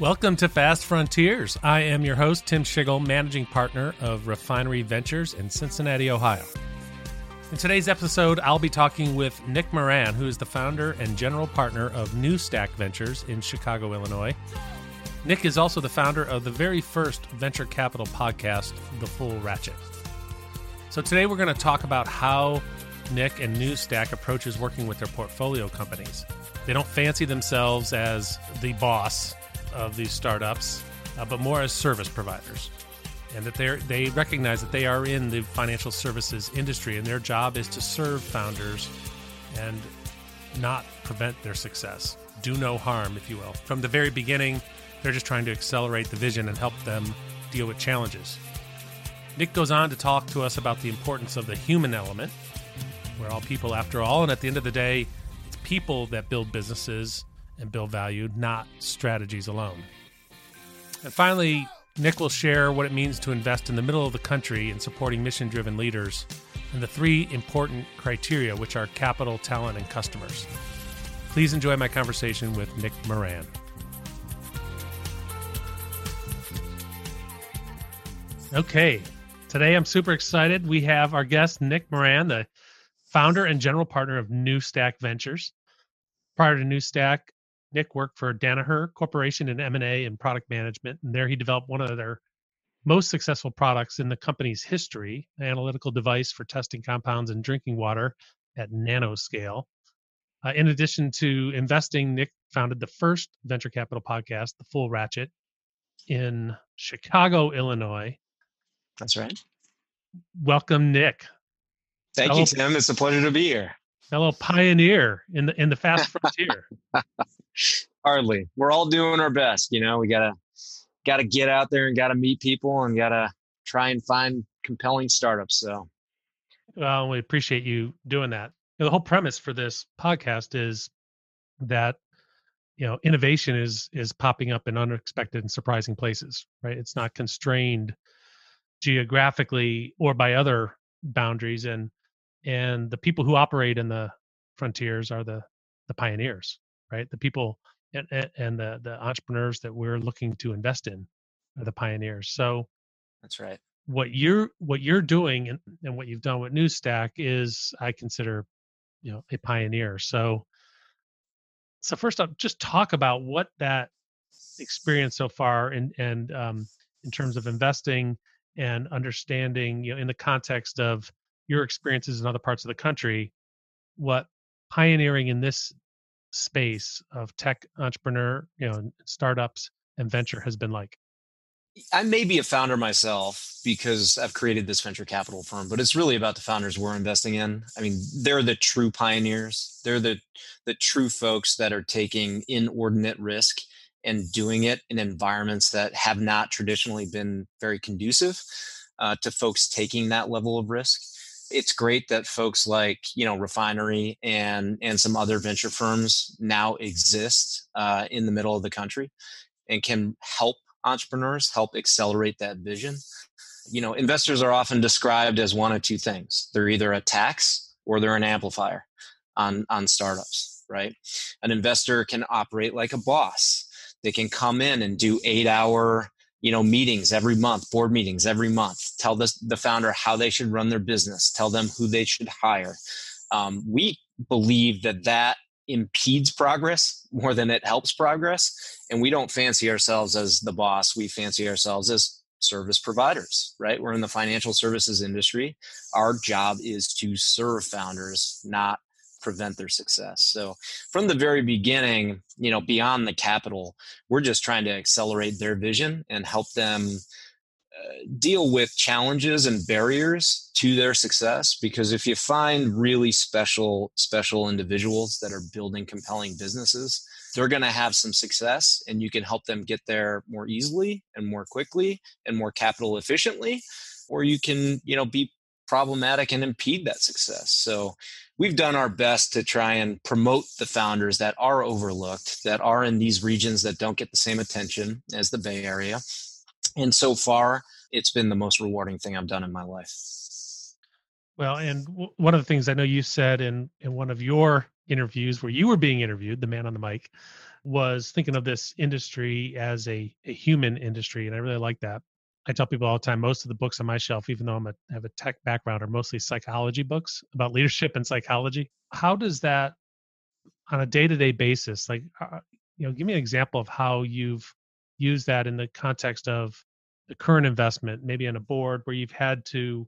Welcome to Fast Frontiers. I am your host, Tim Schigel, managing partner of Refinery Ventures in Cincinnati, Ohio. In today's episode, I'll be talking with Nick Moran, who is the founder and general partner of New Stack Ventures in Chicago, Illinois. Nick is also the founder of the very first venture capital podcast, The Full Ratchet. So today we're going to talk about how Nick and New Stack approaches working with their portfolio companies. They don't fancy themselves as the boss of these startups, uh, but more as service providers. And that they they recognize that they are in the financial services industry, and their job is to serve founders and not prevent their success. Do no harm, if you will. From the very beginning, they're just trying to accelerate the vision and help them deal with challenges. Nick goes on to talk to us about the importance of the human element. We're all people after all, and at the end of the day, it's people that build businesses and build value, not strategies alone. And finally, Nick will share what it means to invest in the middle of the country in supporting mission driven leaders and the three important criteria, which are capital, talent, and customers. Please enjoy my conversation with Nick Moran. Okay, today I'm super excited. We have our guest, Nick Moran, the founder and general partner of New Stack Ventures. Prior to New Stack, Nick worked for Danaher Corporation in M&A and product management, and there he developed one of their most successful products in the company's history, an analytical device for testing compounds in drinking water at nanoscale. Uh, in addition to investing, Nick founded the first venture capital podcast, The Full Ratchet, in Chicago, Illinois. That's right. Welcome, Nick. Thank fellow, you, Tim. It's a pleasure to be here. Fellow pioneer in the in the fast frontier. Hardly. We're all doing our best. You know, we gotta gotta get out there and gotta meet people and gotta try and find compelling startups. So, well, we appreciate you doing that. The whole premise for this podcast is that you know innovation is is popping up in unexpected and surprising places. Right? It's not constrained geographically or by other boundaries and and the people who operate in the frontiers are the the pioneers right? The people and, and the the entrepreneurs that we're looking to invest in are the pioneers. So that's right. What you're what you're doing and, and what you've done with NewStack is I consider, you know, a pioneer. So so first up, just talk about what that experience so far and and um, in terms of investing and understanding, you know, in the context of your experiences in other parts of the country, what pioneering in this space of tech entrepreneur, you know, startups and venture has been like? I may be a founder myself because I've created this venture capital firm, but it's really about the founders we're investing in. I mean, they're the true pioneers. They're the the true folks that are taking inordinate risk and doing it in environments that have not traditionally been very conducive uh, to folks taking that level of risk it's great that folks like you know refinery and and some other venture firms now exist uh, in the middle of the country and can help entrepreneurs help accelerate that vision. You know investors are often described as one of two things. They're either a tax or they're an amplifier on on startups right? An investor can operate like a boss. They can come in and do eight hour you know meetings every month board meetings every month tell the, the founder how they should run their business tell them who they should hire. Um, we believe that that impedes progress more than it helps progress and we don't fancy ourselves as the boss. We fancy ourselves as service providers right? We're in the financial services industry. Our job is to serve founders not prevent their success. So from the very beginning, you know, beyond the capital, we're just trying to accelerate their vision and help them uh, deal with challenges and barriers to their success because if you find really special special individuals that are building compelling businesses they're going to have some success and you can help them get there more easily and more quickly and more capital efficiently or you can you know be problematic and impede that success so we've done our best to try and promote the founders that are overlooked, that are in these regions that don't get the same attention as the Bay Area. And so far, it's been the most rewarding thing I've done in my life. Well, and w- one of the things I know you said in in one of your interviews where you were being interviewed, the man on the mic, was thinking of this industry as a, a human industry. And I really like that. I tell people all the time, most of the books on my shelf, even though I'm a, have a tech background, are mostly psychology books about leadership and psychology. How does that, on a day-to-day basis, like, uh, you know, give me an example of how you've used that in the context of the current investment, maybe on a board where you've had to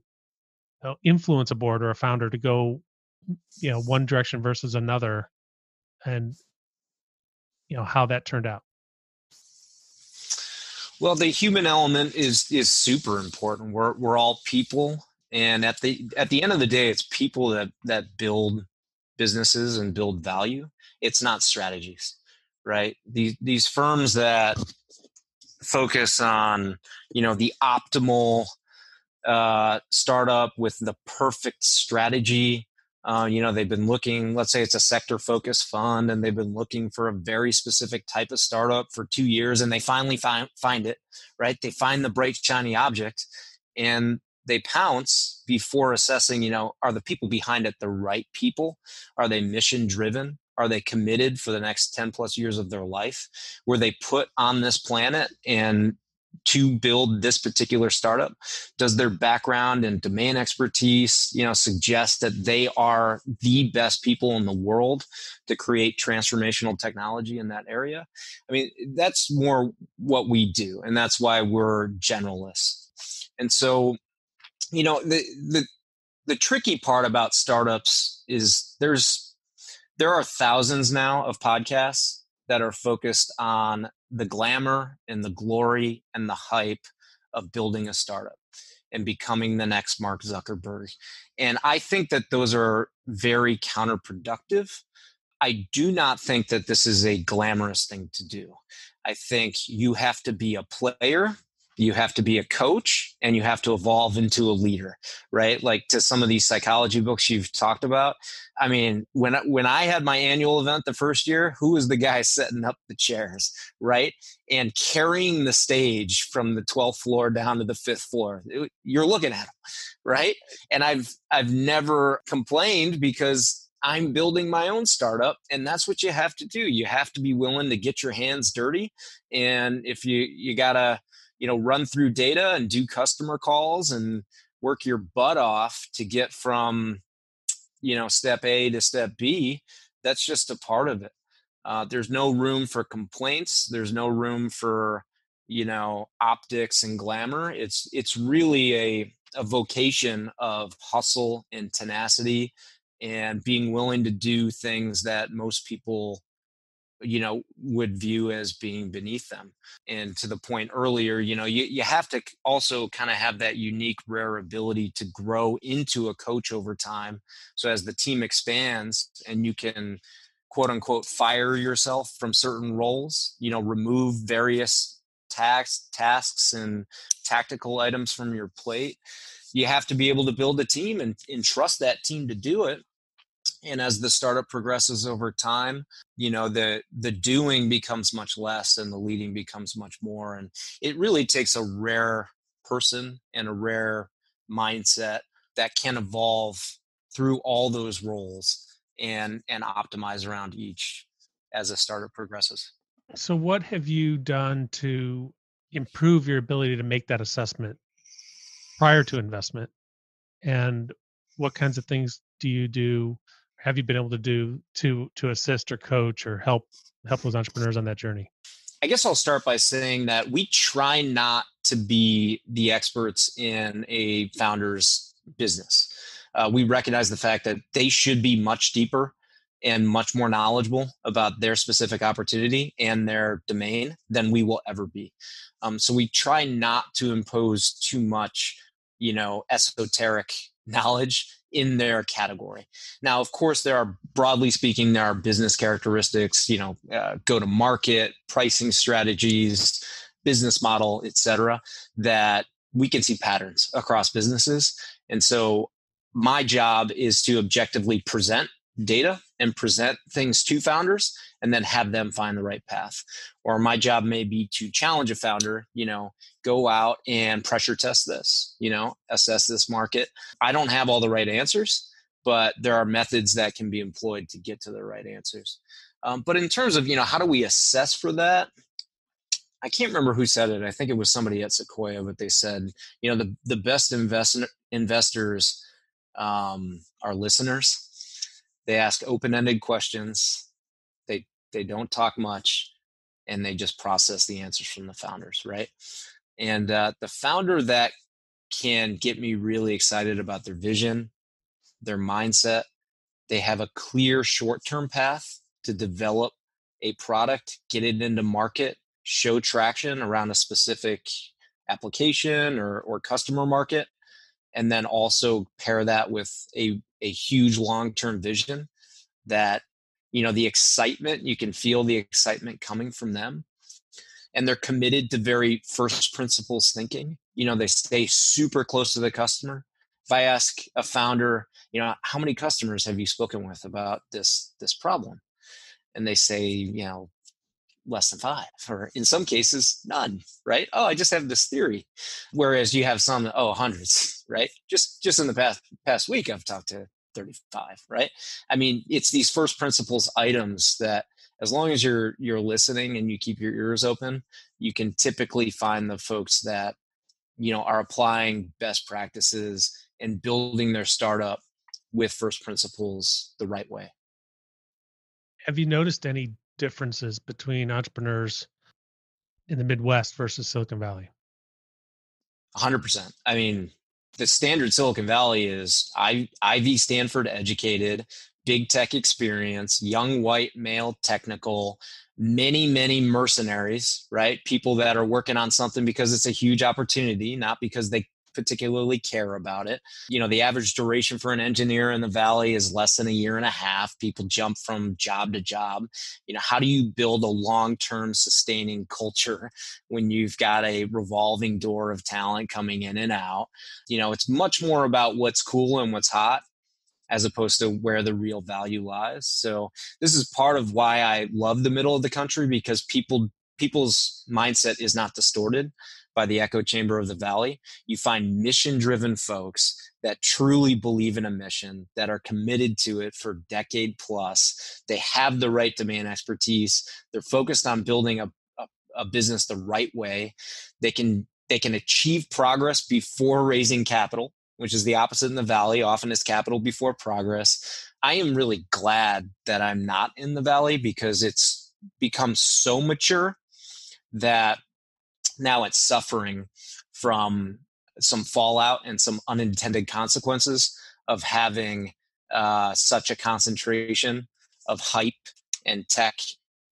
uh, influence a board or a founder to go, you know, one direction versus another, and you know how that turned out. Well, the human element is is super important. We're we're all people, and at the at the end of the day, it's people that that build businesses and build value. It's not strategies, right? These these firms that focus on you know the optimal uh, startup with the perfect strategy uh, you know, they've been looking, let's say it's a sector focused fund, and they've been looking for a very specific type of startup for two years, and they finally find, find it, right? They find the bright, shiny object and they pounce before assessing, you know, are the people behind it the right people? Are they mission driven? Are they committed for the next 10 plus years of their life? Were they put on this planet and to build this particular startup? Does their background and domain expertise you know suggest that they are the best people in the world to create transformational technology in that area? I mean that's more what we do and that's why we're generalists. And so you know the the the tricky part about startups is there's there are thousands now of podcasts that are focused on the glamour and the glory and the hype of building a startup and becoming the next Mark Zuckerberg. And I think that those are very counterproductive. I do not think that this is a glamorous thing to do. I think you have to be a player you have to be a coach and you have to evolve into a leader right? Like to some of these psychology books you've talked about i mean when when i had my annual event the first year who was the guy setting up the chairs right? And carrying the stage from the 12th floor down to the 5th floor you're looking at him right? And i've i've never complained because I'm building my own startup and that's what you have to do. You have to be willing to get your hands dirty and if you you got to you know run through data and do customer calls and work your butt off to get from you know step a to step b that's just a part of it. Uh, there's no room for complaints there's no room for you know optics and glamour it's it's really a a vocation of hustle and tenacity and being willing to do things that most people you know would view as being beneath them and to the point earlier you know you, you have to also kind of have that unique rare ability to grow into a coach over time. So as the team expands and you can quote unquote fire yourself from certain roles you know remove various tasks tasks and tactical items from your plate you have to be able to build a team and, and trust that team to do it and as the startup progresses over time you know the the doing becomes much less and the leading becomes much more and it really takes a rare person and a rare mindset that can evolve through all those roles and and optimize around each as a startup progresses. So what have you done to improve your ability to make that assessment prior to investment? And what kinds of things do you do have you been able to do to to assist or coach or help help those entrepreneurs on that journey? I guess I'll start by saying that we try not to be the experts in a founder's business. Uh, we recognize the fact that they should be much deeper and much more knowledgeable about their specific opportunity and their domain than we will ever be. Um, so we try not to impose too much, you know, esoteric knowledge in their category. Now, of course, there are broadly speaking, there are business characteristics, you know, uh, go to market, pricing strategies, business model, et cetera, that we can see patterns across businesses. And so my job is to objectively present data and present things to founders and then have them find the right path or my job may be to challenge a founder you know go out and pressure test this you know assess this market i don't have all the right answers but there are methods that can be employed to get to the right answers. Um, but in terms of you know how do we assess for that? I can't remember who said it. I think it was somebody at Sequoia, but they said you know the the best invest, investors um, are listeners. They ask open ended questions. They they don't talk much, and they just process the answers from the founders, right? And uh, the founder that can get me really excited about their vision, their mindset. They have a clear short term path to develop a product, get it into market, show traction around a specific application or, or customer market, and then also pair that with a, a huge long term vision that, you know, the excitement, you can feel the excitement coming from them. And they're committed to very first principles thinking. You know, they stay super close to the customer. If I ask a founder, you know, how many customers have you spoken with about this this problem? And they say, you know, less than five or in some cases none right? Oh i just have this theory. Whereas you have some oh hundreds right? Just just in the past past week i've talked to 35 right? I mean it's these first principles items that as long as you're you're listening and you keep your ears open you can typically find the folks that you know are applying best practices and building their startup with first principles the right way. Have you noticed any differences between entrepreneurs in the Midwest versus Silicon Valley? 100%. I mean, the standard Silicon Valley is Ivy Stanford educated, big tech experience, young white male technical, many, many mercenaries, right? People that are working on something because it's a huge opportunity, not because they particularly care about it. You know, the average duration for an engineer in the valley is less than a year and a half. People jump from job to job. You know, how do you build a long-term sustaining culture when you've got a revolving door of talent coming in and out? You know, it's much more about what's cool and what's hot as opposed to where the real value lies. So this is part of why I love the middle of the country because people people's mindset is not distorted by the echo chamber of the valley you find mission driven folks that truly believe in a mission that are committed to it for decade plus. They have the right domain expertise. They're focused on building a, a, a business the right way. They can they can achieve progress before raising capital which is the opposite in the valley often is capital before progress. I am really glad that i'm not in the valley because it's become so mature that now it's suffering from some fallout and some unintended consequences of having uh, such a concentration of hype and tech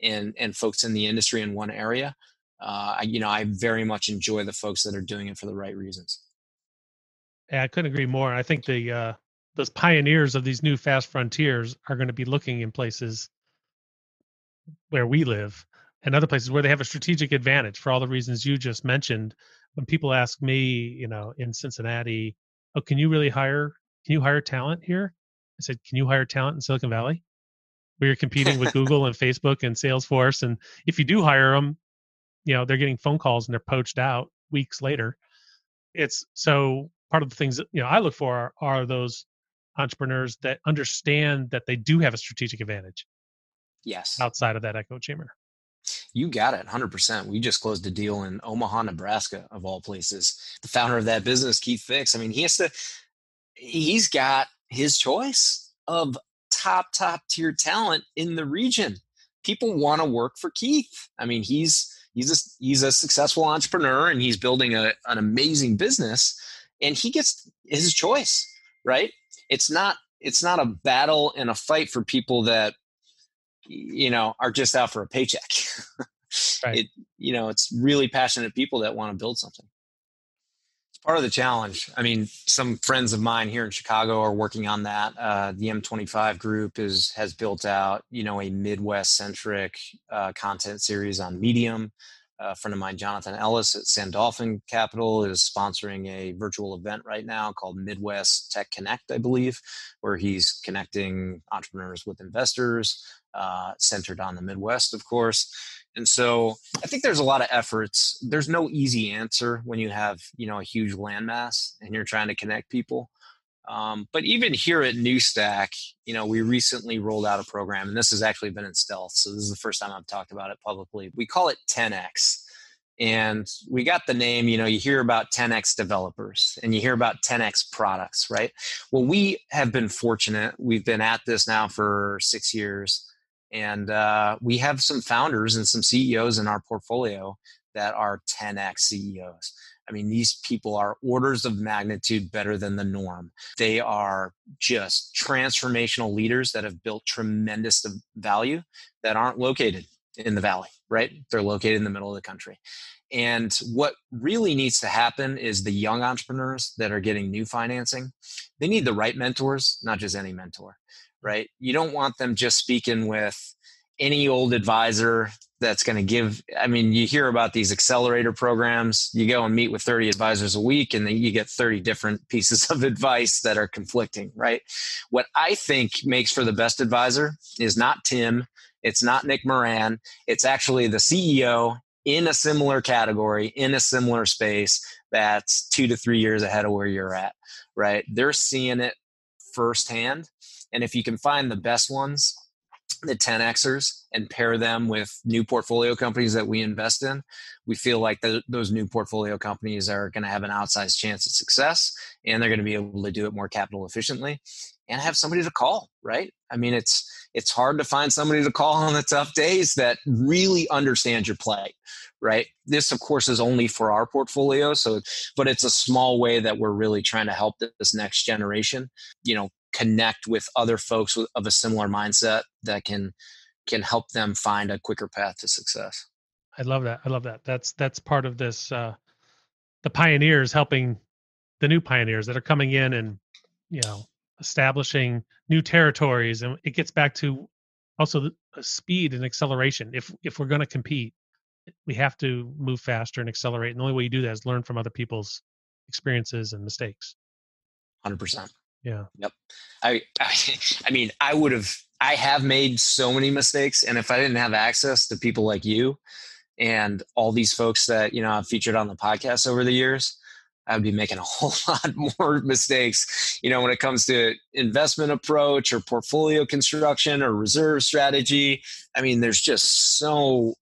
and and folks in the industry in one area. Uh, I, you know, I very much enjoy the folks that are doing it for the right reasons. Yeah, I couldn't agree more. I think the uh, those pioneers of these new fast frontiers are going to be looking in places where we live and other places where they have a strategic advantage for all the reasons you just mentioned. When people ask me, you know, in Cincinnati, oh, can you really hire? Can you hire talent here? I said, can you hire talent in Silicon Valley? Where you're competing with Google and Facebook and Salesforce, and if you do hire them, you know, they're getting phone calls and they're poached out weeks later. It's so part of the things that you know I look for are, are those entrepreneurs that understand that they do have a strategic advantage. Yes. Outside of that echo chamber. You got it, 100%. We just closed a deal in Omaha, Nebraska, of all places. The founder of that business, Keith Fix, I mean, he has to, he's got his choice of top, top tier talent in the region. People want to work for Keith. I mean, he's, he's a, he's a successful entrepreneur and he's building a, an amazing business and he gets his choice, right? It's not, it's not a battle and a fight for people that you know are just out for a paycheck. Right. it you know it's really passionate people that want to build something. It's part of the challenge. I mean some friends of mine here in chicago are working on that. Uh, the m25 group is has built out you know a midwest centric uh, content series on medium. A friend of mine, Jonathan Ellis at Sandalphon Capital, is sponsoring a virtual event right now called Midwest Tech Connect, I believe, where he's connecting entrepreneurs with investors, uh, centered on the Midwest, of course. And so I think there's a lot of efforts. There's no easy answer when you have, you know, a huge landmass and you're trying to connect people. Um, but even here at NewStack, you know, we recently rolled out a program, and this has actually been in stealth. So this is the first time I've talked about it publicly. We call it 10x. And we got the name, you know, you hear about 10x developers and you hear about 10x products, right? Well, we have been fortunate. We've been at this now for six years. And uh, we have some founders and some CEOs in our portfolio that are 10x CEOs. I mean, these people are orders of magnitude better than the norm. They are just transformational leaders that have built tremendous value that aren't located in the valley, right? They're located in the middle of the country. And what really needs to happen is the young entrepreneurs that are getting new financing, they need the right mentors, not just any mentor, right? You don't want them just speaking with any old advisor that's going to give i mean you hear about these accelerator programs you go and meet with 30 advisors a week and then you get 30 different pieces of advice that are conflicting right what i think makes for the best advisor is not tim it's not nick moran it's actually the ceo in a similar category in a similar space that's two to three years ahead of where you're at right they're seeing it firsthand and if you can find the best ones the 10xers and pair them with new portfolio companies that we invest in, we feel like the, those new portfolio companies are going to have an outsized chance at success and they're going to be able to do it more capital efficiently and have somebody to call, right? I mean, it's it's hard to find somebody to call on the tough days that really understands your play, right? This, of course, is only for our portfolio, so but it's a small way that we're really trying to help this next generation, you know, connect with other folks of a similar mindset that can can help them find a quicker path to success. I love that. I love that. That's that's part of this uh the pioneers helping the new pioneers that are coming in and you know establishing new territories and it gets back to also the speed and acceleration if if we're going to compete we have to move faster and accelerate and the only way you do that is learn from other people's experiences and mistakes 100% yeah. Yep. I, I, I mean, I would have, I have made so many mistakes. And if I didn't have access to people like you and all these folks that, you know, I've featured on the podcast over the years, I would be making a whole lot more mistakes, you know, when it comes to investment approach or portfolio construction or reserve strategy. I mean, there's just so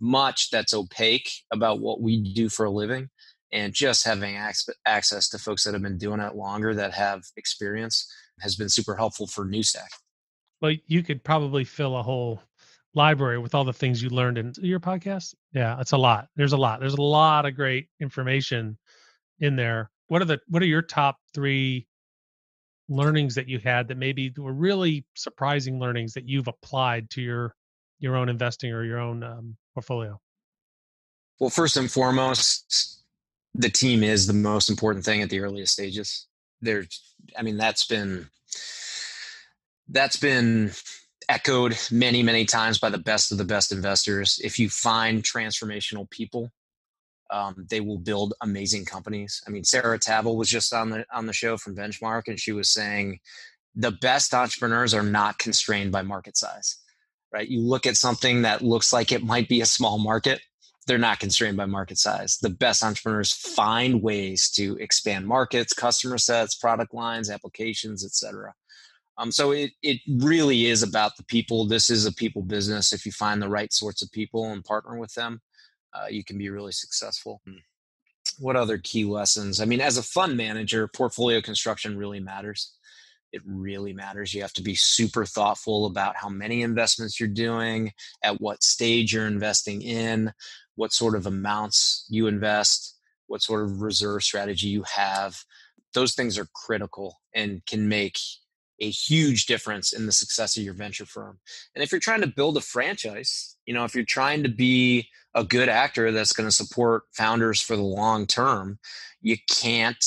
much that's opaque about what we do for a living and just having access to folks that have been doing it longer that have experience has been super helpful for new NewStack. Well, you could probably fill a whole library with all the things you learned in your podcast. Yeah, it's a lot. There's a lot. There's a lot of great information in there. What are the what are your top 3 learnings that you had that maybe were really surprising learnings that you've applied to your your own investing or your own um, portfolio? Well, first and foremost, the team is the most important thing at the earliest stages. There's, I mean, that's been that's been echoed many, many times by the best of the best investors. If you find transformational people, um, they will build amazing companies. I mean, Sarah Tavel was just on the on the show from Benchmark, and she was saying the best entrepreneurs are not constrained by market size. Right? You look at something that looks like it might be a small market, they're not constrained by market size. The best entrepreneurs find ways to expand markets, customer sets, product lines, applications, etc. Um, so it it really is about the people. This is a people business. If you find the right sorts of people and partner with them, uh, you can be really successful. Hmm. What other key lessons? I mean, as a fund manager, portfolio construction really matters. It really matters. You have to be super thoughtful about how many investments you're doing, at what stage you're investing in, what sort of amounts you invest, what sort of reserve strategy you have. Those things are critical and can make a huge difference in the success of your venture firm. And if you're trying to build a franchise, you know, if you're trying to be a good actor that's going to support founders for the long term, you can't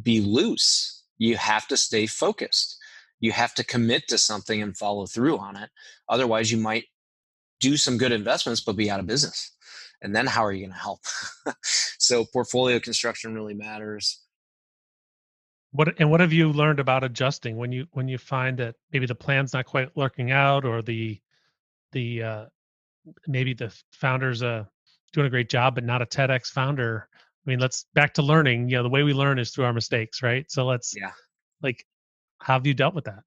be loose. You have to stay focused. You have to commit to something and follow through on it. Otherwise, you might do some good investments but be out of business and then how are you going to help so portfolio construction really matters what and what have you learned about adjusting when you when you find that maybe the plan's not quite working out or the the uh maybe the founder's uh doing a great job but not a 10x founder I mean let's back to learning you know the way we learn is through our mistakes right so let's yeah Like, how have you dealt with that?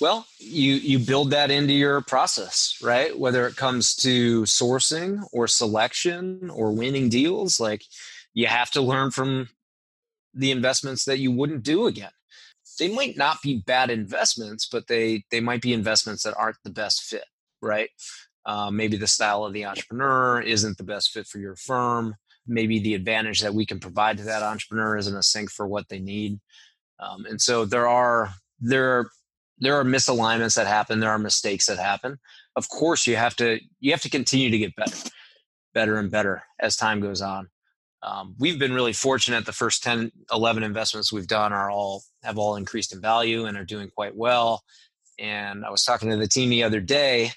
Well, you you build that into your process, right? Whether it comes to sourcing or selection or winning deals, like you have to learn from the investments that you wouldn't do again. They might not be bad investments, but they they might be investments that aren't the best fit, right? Uh, maybe the style of the entrepreneur isn't the best fit for your firm. Maybe the advantage that we can provide to that entrepreneur isn't a sync for what they need. Um, and so there are there there are misalignments that happen. There are mistakes that happen. Of course you have to you have to continue to get better better and better as time goes on. Um, we've been really fortunate. The first 10 11 investments we've done are all have all increased in value and are doing quite well. And i was talking to the team the other day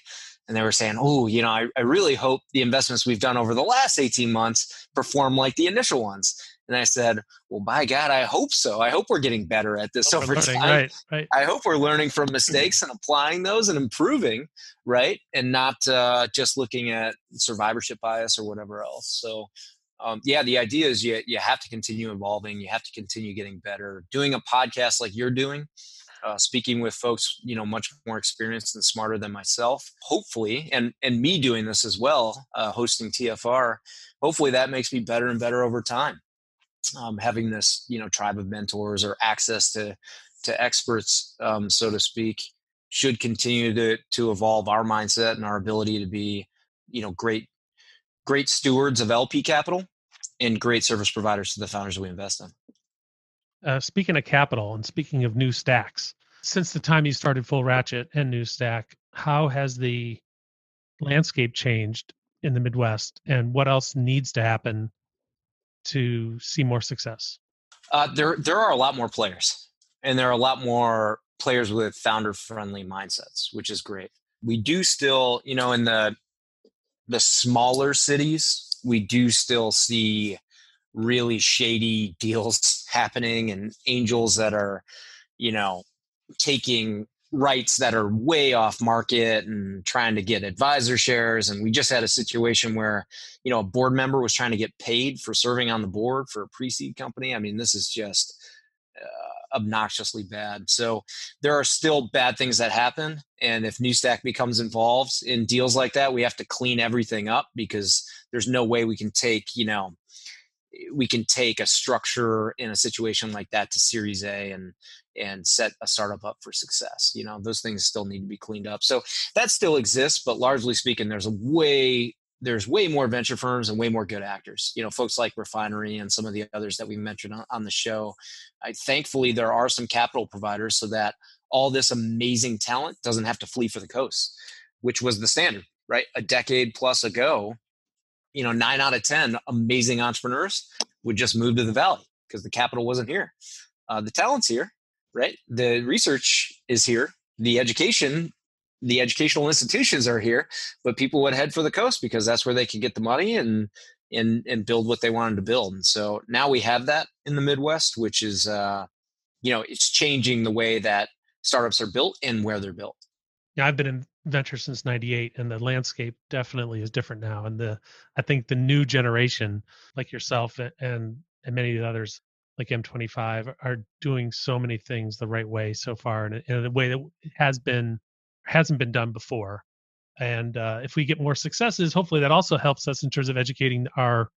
and they were saying oh you know I, I really hope the investments we've done over the last 18 months perform like the initial ones and I said, well, by God, I hope so. I hope we're getting better at this over learning, time. Right, right. I hope we're learning from mistakes and applying those and improving, right? And not uh, just looking at survivorship bias or whatever else. So, um, yeah, the idea is you, you have to continue evolving. You have to continue getting better. Doing a podcast like you're doing, uh, speaking with folks, you know, much more experienced and smarter than myself, hopefully, and and me doing this as well, uh, hosting TFR. Hopefully, that makes me better and better over time um, having this you know tribe of mentors or access to to experts um, so to speak should continue to to evolve our mindset and our ability to be you know great great stewards of lp capital and great service providers to the founders we invest in uh, speaking of capital and speaking of new stacks since the time you started full ratchet and new stack how has the landscape changed in the midwest and what else needs to happen to see more success? Uh, there, there are a lot more players, and there are a lot more players with founder-friendly mindsets, which is great. We do still, you know, in the the smaller cities, we do still see really shady deals happening and angels that are, you know, taking rights that are way off market and trying to get advisor shares. And we just had a situation where you know a board member was trying to get paid for serving on the board for a pre-seed company. I mean this is just uh, obnoxiously bad. So there are still bad things that happen. And if newstack becomes involved in deals like that we have to clean everything up because there's no way we can take you know we can take a structure in a situation like that to series a and and set a startup up for success. You know, those things still need to be cleaned up. So that still exists, but largely speaking, there's a way there's way more venture firms and way more good actors. You know, folks like Refinery and some of the others that we mentioned on, on the show. I, thankfully, there are some capital providers so that all this amazing talent doesn't have to flee for the coast, which was the standard, right? A decade plus ago, you know, nine out of 10 amazing entrepreneurs would just move to the valley because the capital wasn't here. Uh, the talent's here right? The research is here, the education, the educational institutions are here, but people would head for the coast because that's where they could get the money and and and build what they wanted to build. And so now we have that in the Midwest, which is uh, you know, it's changing the way that startups are built and where they're built. Yeah, I've been in venture since 98 and the landscape definitely is different now and the I think the new generation like yourself and and many of the others like M25 are doing so many things the right way so far in a, in a way that has been hasn't been done before. And uh, if we get more successes, hopefully that also helps us in terms of educating our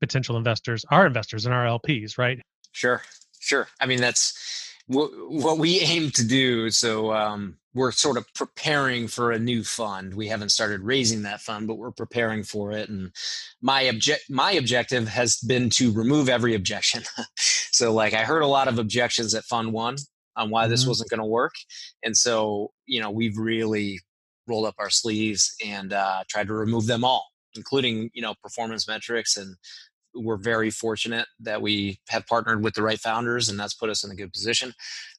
potential investors, our investors, and our LPs, right? Sure, sure. I mean, that's what we aim to do. So um, we're sort of preparing for a new fund. We haven't started raising that fund, but we're preparing for it. And my object, my objective has been to remove every objection. so, like, I heard a lot of objections at Fund One on why mm-hmm. this wasn't going to work, and so you know we've really rolled up our sleeves and uh, tried to remove them all, including you know performance metrics and we're very fortunate that we have partnered with the right founders and that's put us in a good position.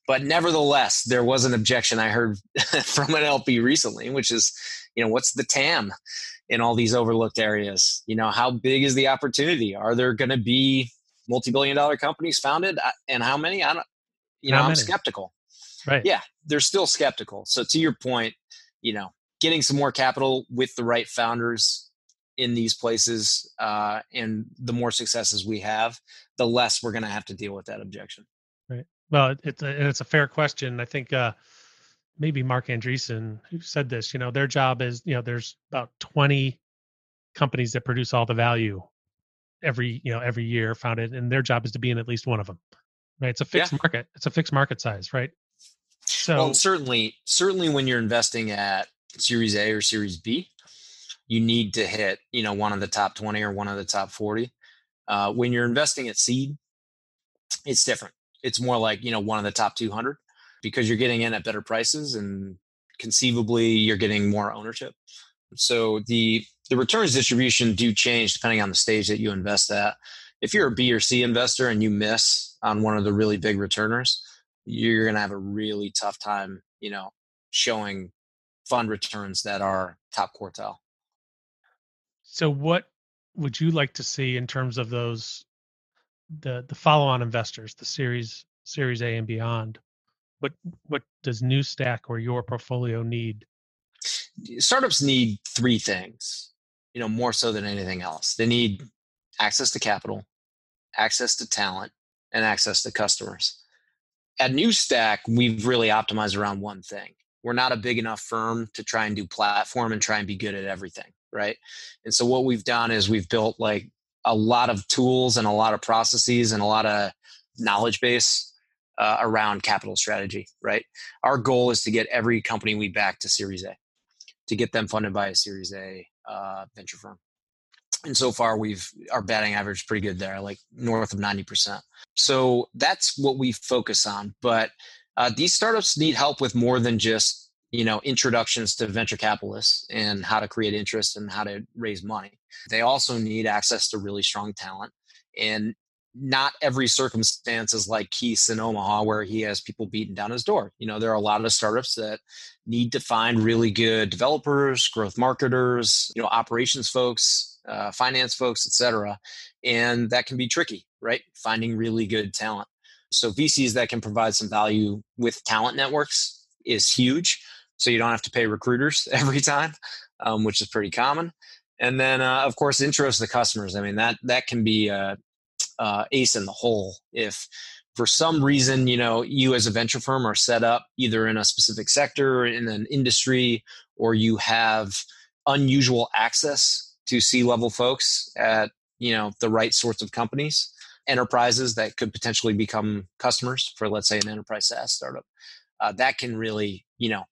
But nevertheless there was an objection i heard from an lp recently which is you know what's the tam in all these overlooked areas? You know how big is the opportunity? Are there going to be multi-billion dollar companies founded? And how many? I don't you know i'm skeptical. Right. Yeah they're still skeptical. So to your point you know getting some more capital with the right founders in these places uh, and the more successes we have the less we're going to have to deal with that objection right Well, it's a, it's a fair question. I think uh, maybe mark Andreessen who said this. You know, their job is you know there's about 20 companies that produce all the value every you know every year founded, and their job is to be in at least one of them. Right? It's a fixed yeah. market. It's a fixed market size, right? So well, certainly, certainly when you're investing at Series A or Series B, you need to hit you know one of the top 20 or one of the top 40. Uh, when you're investing at seed, it's different. It's more like you know one of the top 200 because you're getting in at better prices and conceivably you're getting more ownership. So the the returns distribution do change depending on the stage that you invest at. If you're a B or C investor and you miss on one of the really big returners, you're going to have a really tough time, you know, showing fund returns that are top quartile. So what would you like to see in terms of those the the follow-on investors, the series series A and beyond? What what does New Stack or your portfolio need? Startups need three things, you know, more so than anything else. They need access to capital, access to talent, and access to customers. At New Stack, we've really optimized around one thing. We're not a big enough firm to try and do platform and try and be good at everything, right? And so what we've done is we've built like a lot of tools and a lot of processes and a lot of knowledge base uh, around capital strategy, right? Our goal is to get every company we back to Series A, to get them funded by a Series A uh, venture firm. And so far, we've our batting average pretty good there, like north of ninety percent. So that's what we focus on. But uh, these startups need help with more than just you know introductions to venture capitalists and how to create interest and how to raise money. They also need access to really strong talent and not every circumstance is like Keith's in Omaha where he has people beating down his door. You know, there are a lot of startups that need to find really good developers, growth marketers, you know, operations folks, uh, finance folks, etc. And that can be tricky, right? Finding really good talent. So VCs that can provide some value with talent networks is huge. So you don't have to pay recruiters every time, um, which is pretty common. And then, uh, of course, intros to the customers. I mean, that that can be uh, uh, ace in the hole if for some reason you know you as a venture firm are set up either in a specific sector in an industry or you have unusual access to c level folks at you know the right sorts of companies enterprises that could potentially become customers for let's say an enterprise SaaS startup uh, that can really you know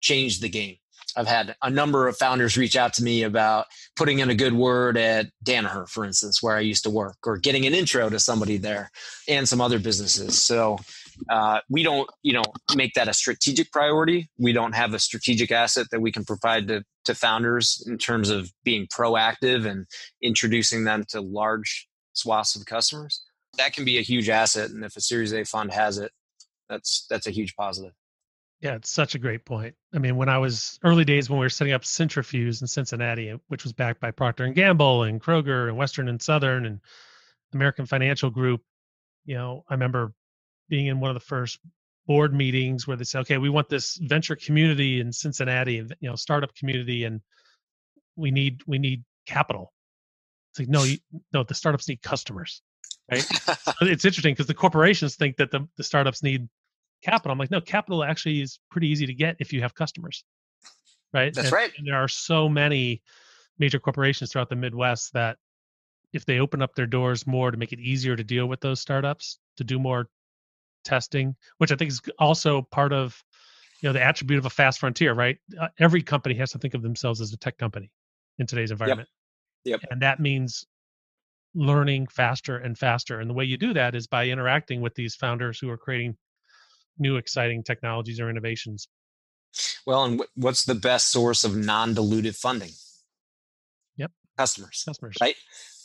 change the game I've had a number of founders reach out to me about putting in a good word at Danaher, for instance, where I used to work, or getting an intro to somebody there, and some other businesses. So uh, we don't, you know, make that a strategic priority. We don't have a strategic asset that we can provide to, to founders in terms of being proactive and introducing them to large swaths of customers. That can be a huge asset, and if a Series A fund has it, that's that's a huge positive. Yeah, it's such a great point. I mean, when I was early days when we were setting up Cintrifuse in Cincinnati, which was backed by Procter and Gamble and Kroger and Western and Southern and American Financial Group, you know, I remember being in one of the first board meetings where they say, "Okay, we want this venture community in Cincinnati, and you know, startup community, and we need we need capital." It's like, no, you, no, the startups need customers, right? it's interesting because the corporations think that the, the startups need capital. I'm like, no, capital actually is pretty easy to get if you have customers. Right. That's and, right. And there are so many major corporations throughout the Midwest that if they open up their doors more to make it easier to deal with those startups, to do more testing, which I think is also part of you know the attribute of a fast frontier, right? Uh, every company has to think of themselves as a tech company in today's environment. Yep. yep. And that means learning faster and faster. And the way you do that is by interacting with these founders who are creating new exciting technologies or innovations. Well, and what's the best source of non-dilutive funding? Yep, customers. Customers, right?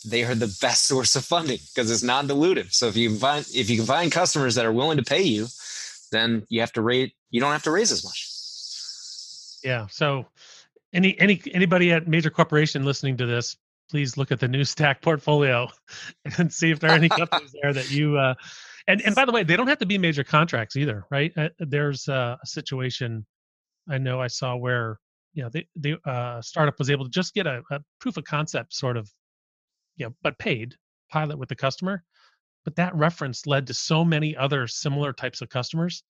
They are the best source of funding because it's non-dilutive. So if you find if you can find customers that are willing to pay you, then you have to rate. You don't have to raise as much. Yeah. So any any anybody at major corporation listening to this, please look at the new stack portfolio and see if there are any companies there that you uh, and and by the way, they don't have to be major contracts either, right? Uh, there's a situation I know I saw where you know the the uh, startup was able to just get a, a proof of concept sort of, you know, but paid pilot with the customer, but that reference led to so many other similar types of customers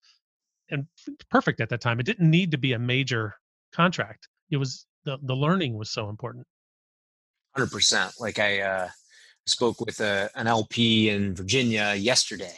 and perfect at that time. It didn't need to be a major contract. It was the, the learning was so important. 100%. Like I uh, spoke with a, an LP in Virginia yesterday.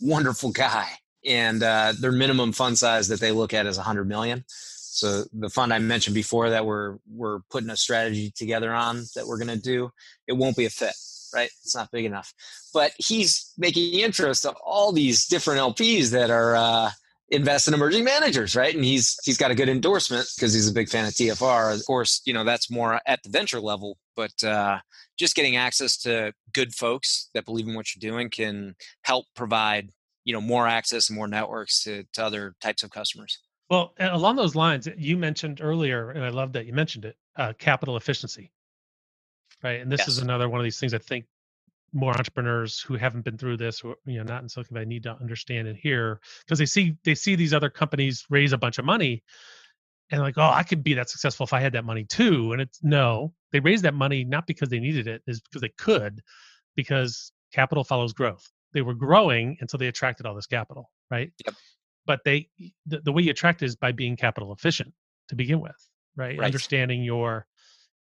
Wonderful guy. And uh, their minimum fund size that they look at is 100 million. So the fund I mentioned before that we're we're putting a strategy together on that we're going to do, it won't be a fit, right? It's not big enough. But he's making interest of all these different LPs that are uh, invest in emerging managers, right? And he's he's got a good endorsement because he's a big fan of TFR. Of course, you know that's more at the venture level, but uh, just getting access to good folks that believe in what you're doing can help provide you know more access and more networks to, to other types of customers. Well, along those lines, you mentioned earlier, and I love that you mentioned it, uh, capital efficiency, right? And this yes. is another one of these things I think more entrepreneurs who haven't been through this, or you know, not in Silicon Valley, need to understand and hear because they see they see these other companies raise a bunch of money, and like, oh, I could be that successful if I had that money too. And it's no, they raised that money not because they needed it, is because they could, because capital follows growth. They were growing, and so they attracted all this capital, right? Yep but they the, the way you attract is by being capital efficient to begin with right? right understanding your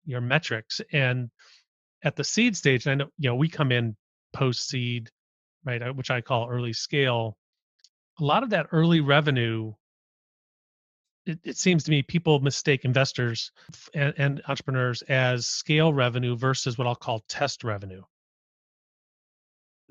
your metrics and at the seed stage and i know you know we come in post seed right uh, which i call early scale a lot of that early revenue it, it seems to me people mistake investors and, and entrepreneurs as scale revenue versus what i'll call test revenue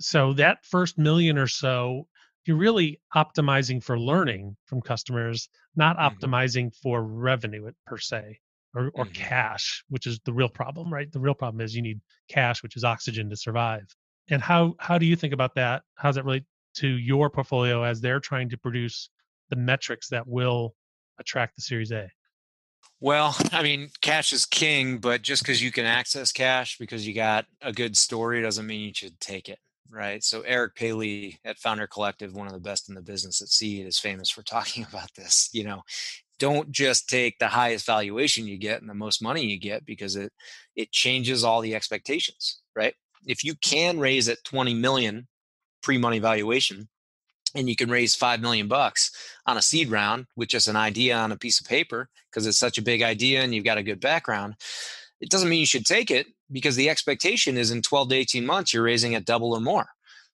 so that first million or so you're really optimizing for learning from customers, not mm-hmm. optimizing for revenue per se or, or mm-hmm. cash, which is the real problem, right? The real problem is you need cash, which is oxygen to survive. And how how do you think about that? How does that relate to your portfolio as they're trying to produce the metrics that will attract the Series A? Well, I mean, cash is king, but just because you can access cash because you got a good story doesn't mean you should take it right? So Eric Paley at Founder Collective, one of the best in the business at Seed, is famous for talking about this. You know, don't just take the highest valuation you get and the most money you get because it it changes all the expectations, right? If you can raise at 20 million pre-money valuation and you can raise 5 million bucks on a seed round with just an idea on a piece of paper because it's such a big idea and you've got a good background, it doesn't mean you should take it because the expectation is in 12 to 18 months you're raising at double or more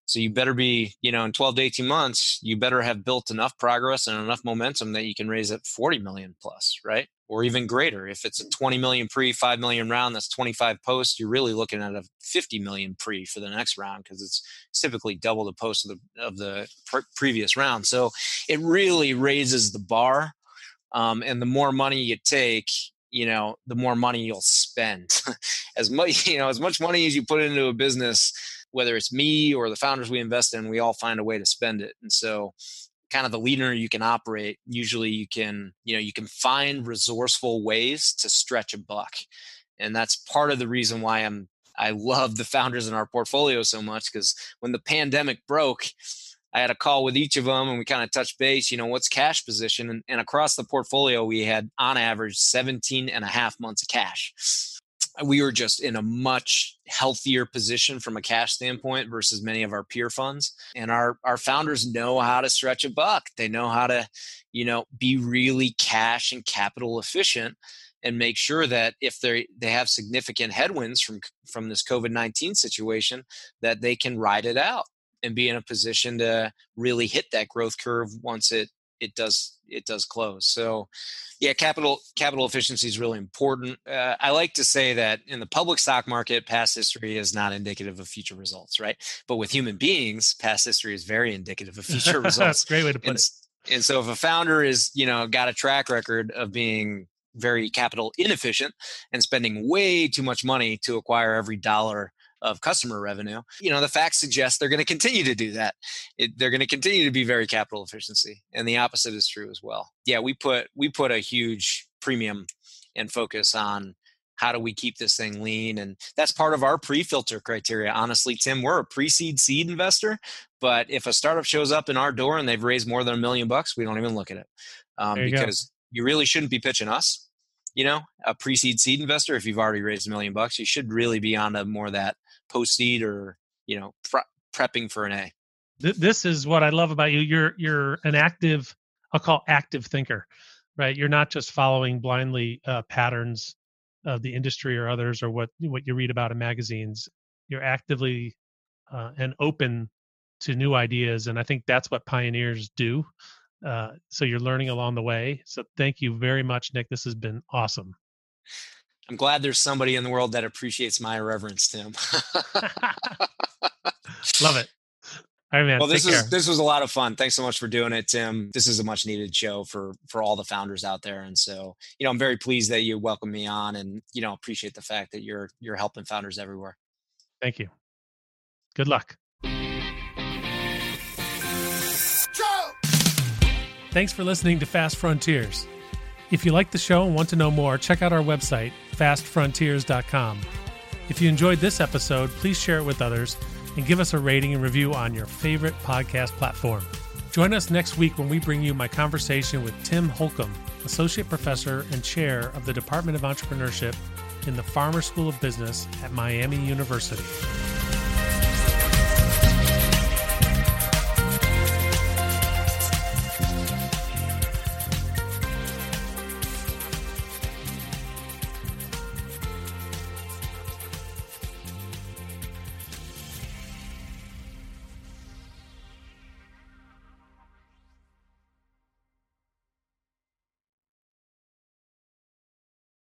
so you better be you know in 12 to 18 months you better have built enough progress and enough momentum that you can raise at 40 million plus right? Or even greater. If it's a 20 million pre 5 million round that's 25 posts you're really looking at a 50 million pre for the next round because it's typically double the post of the of the pre- previous round. So it really raises the bar um, and the more money you take you know the more money you'll spend. As much you know as much money as you put into a business whether it's me or the founders we invest in we all find a way to spend it and so kind of the leader you can operate usually you can you know you can find resourceful ways to stretch a buck and that's part of the reason why i'm i love the founders in our portfolio so much because when the pandemic broke I had a call with each of them and we kind of touched base, you know, what's cash position? And, and, across the portfolio, we had on average 17 and a half months of cash. We were just in a much healthier position from a cash standpoint versus many of our peer funds. And our, our founders know how to stretch a buck. They know how to, you know, be really cash and capital efficient and make sure that if they they have significant headwinds from from this COVID-19 situation that they can ride it out and be in a position to really hit that growth curve once it it does it does close. So, yeah, capital capital efficiency is really important. Uh, I like to say that in the public stock market, past history is not indicative of future results, right? But with human beings, past history is very indicative of future results. That's a great way to put and, it. And so, if a founder is you know got a track record of being very capital inefficient and spending way too much money to acquire every dollar of customer revenue, you know, the facts suggest they're going to continue to do that. It, they're going to continue to be very capital efficiency, and the opposite is true as well. Yeah, we put we put a huge premium and focus on how do we keep this thing lean and that's part of our pre-filter criteria honestly tim we're a pre-seed seed investor but if a startup shows up in our door and they've raised more than a million bucks we don't even look at it um, you because go. you really shouldn't be pitching us you know a pre-seed seed investor if you've already raised a million bucks you should really be on a more that post seed or you know prepping for an A. This is what I love about you. You're you're an active, I'll call active thinker, right? You're not just following blindly uh, patterns of the industry or others or what what you read about in magazines. You're actively uh, and open to new ideas, and I think that's what pioneers do. Uh, so you're learning along the way. So thank you very much, Nick. This has been awesome. I'm glad there's somebody in the world that appreciates my irreverence, Tim. Love it. All right, man. Well, this is this was a lot of fun. Thanks so much for doing it, Tim. This is a much needed show for for all the founders out there, and so you know I'm very pleased that you welcome me on, and you know appreciate the fact that you're you're helping founders everywhere. Thank you. Good luck. Thanks for listening to Fast Frontiers. If you like the show and want to know more, check out our website, fastfrontiers.com. If you enjoyed this episode, please share it with others and give us a rating and review on your favorite podcast platform. Join us next week when we bring you my conversation with Tim Holcomb, Associate Professor and Chair of the Department of Entrepreneurship in the Farmer School of Business at Miami University.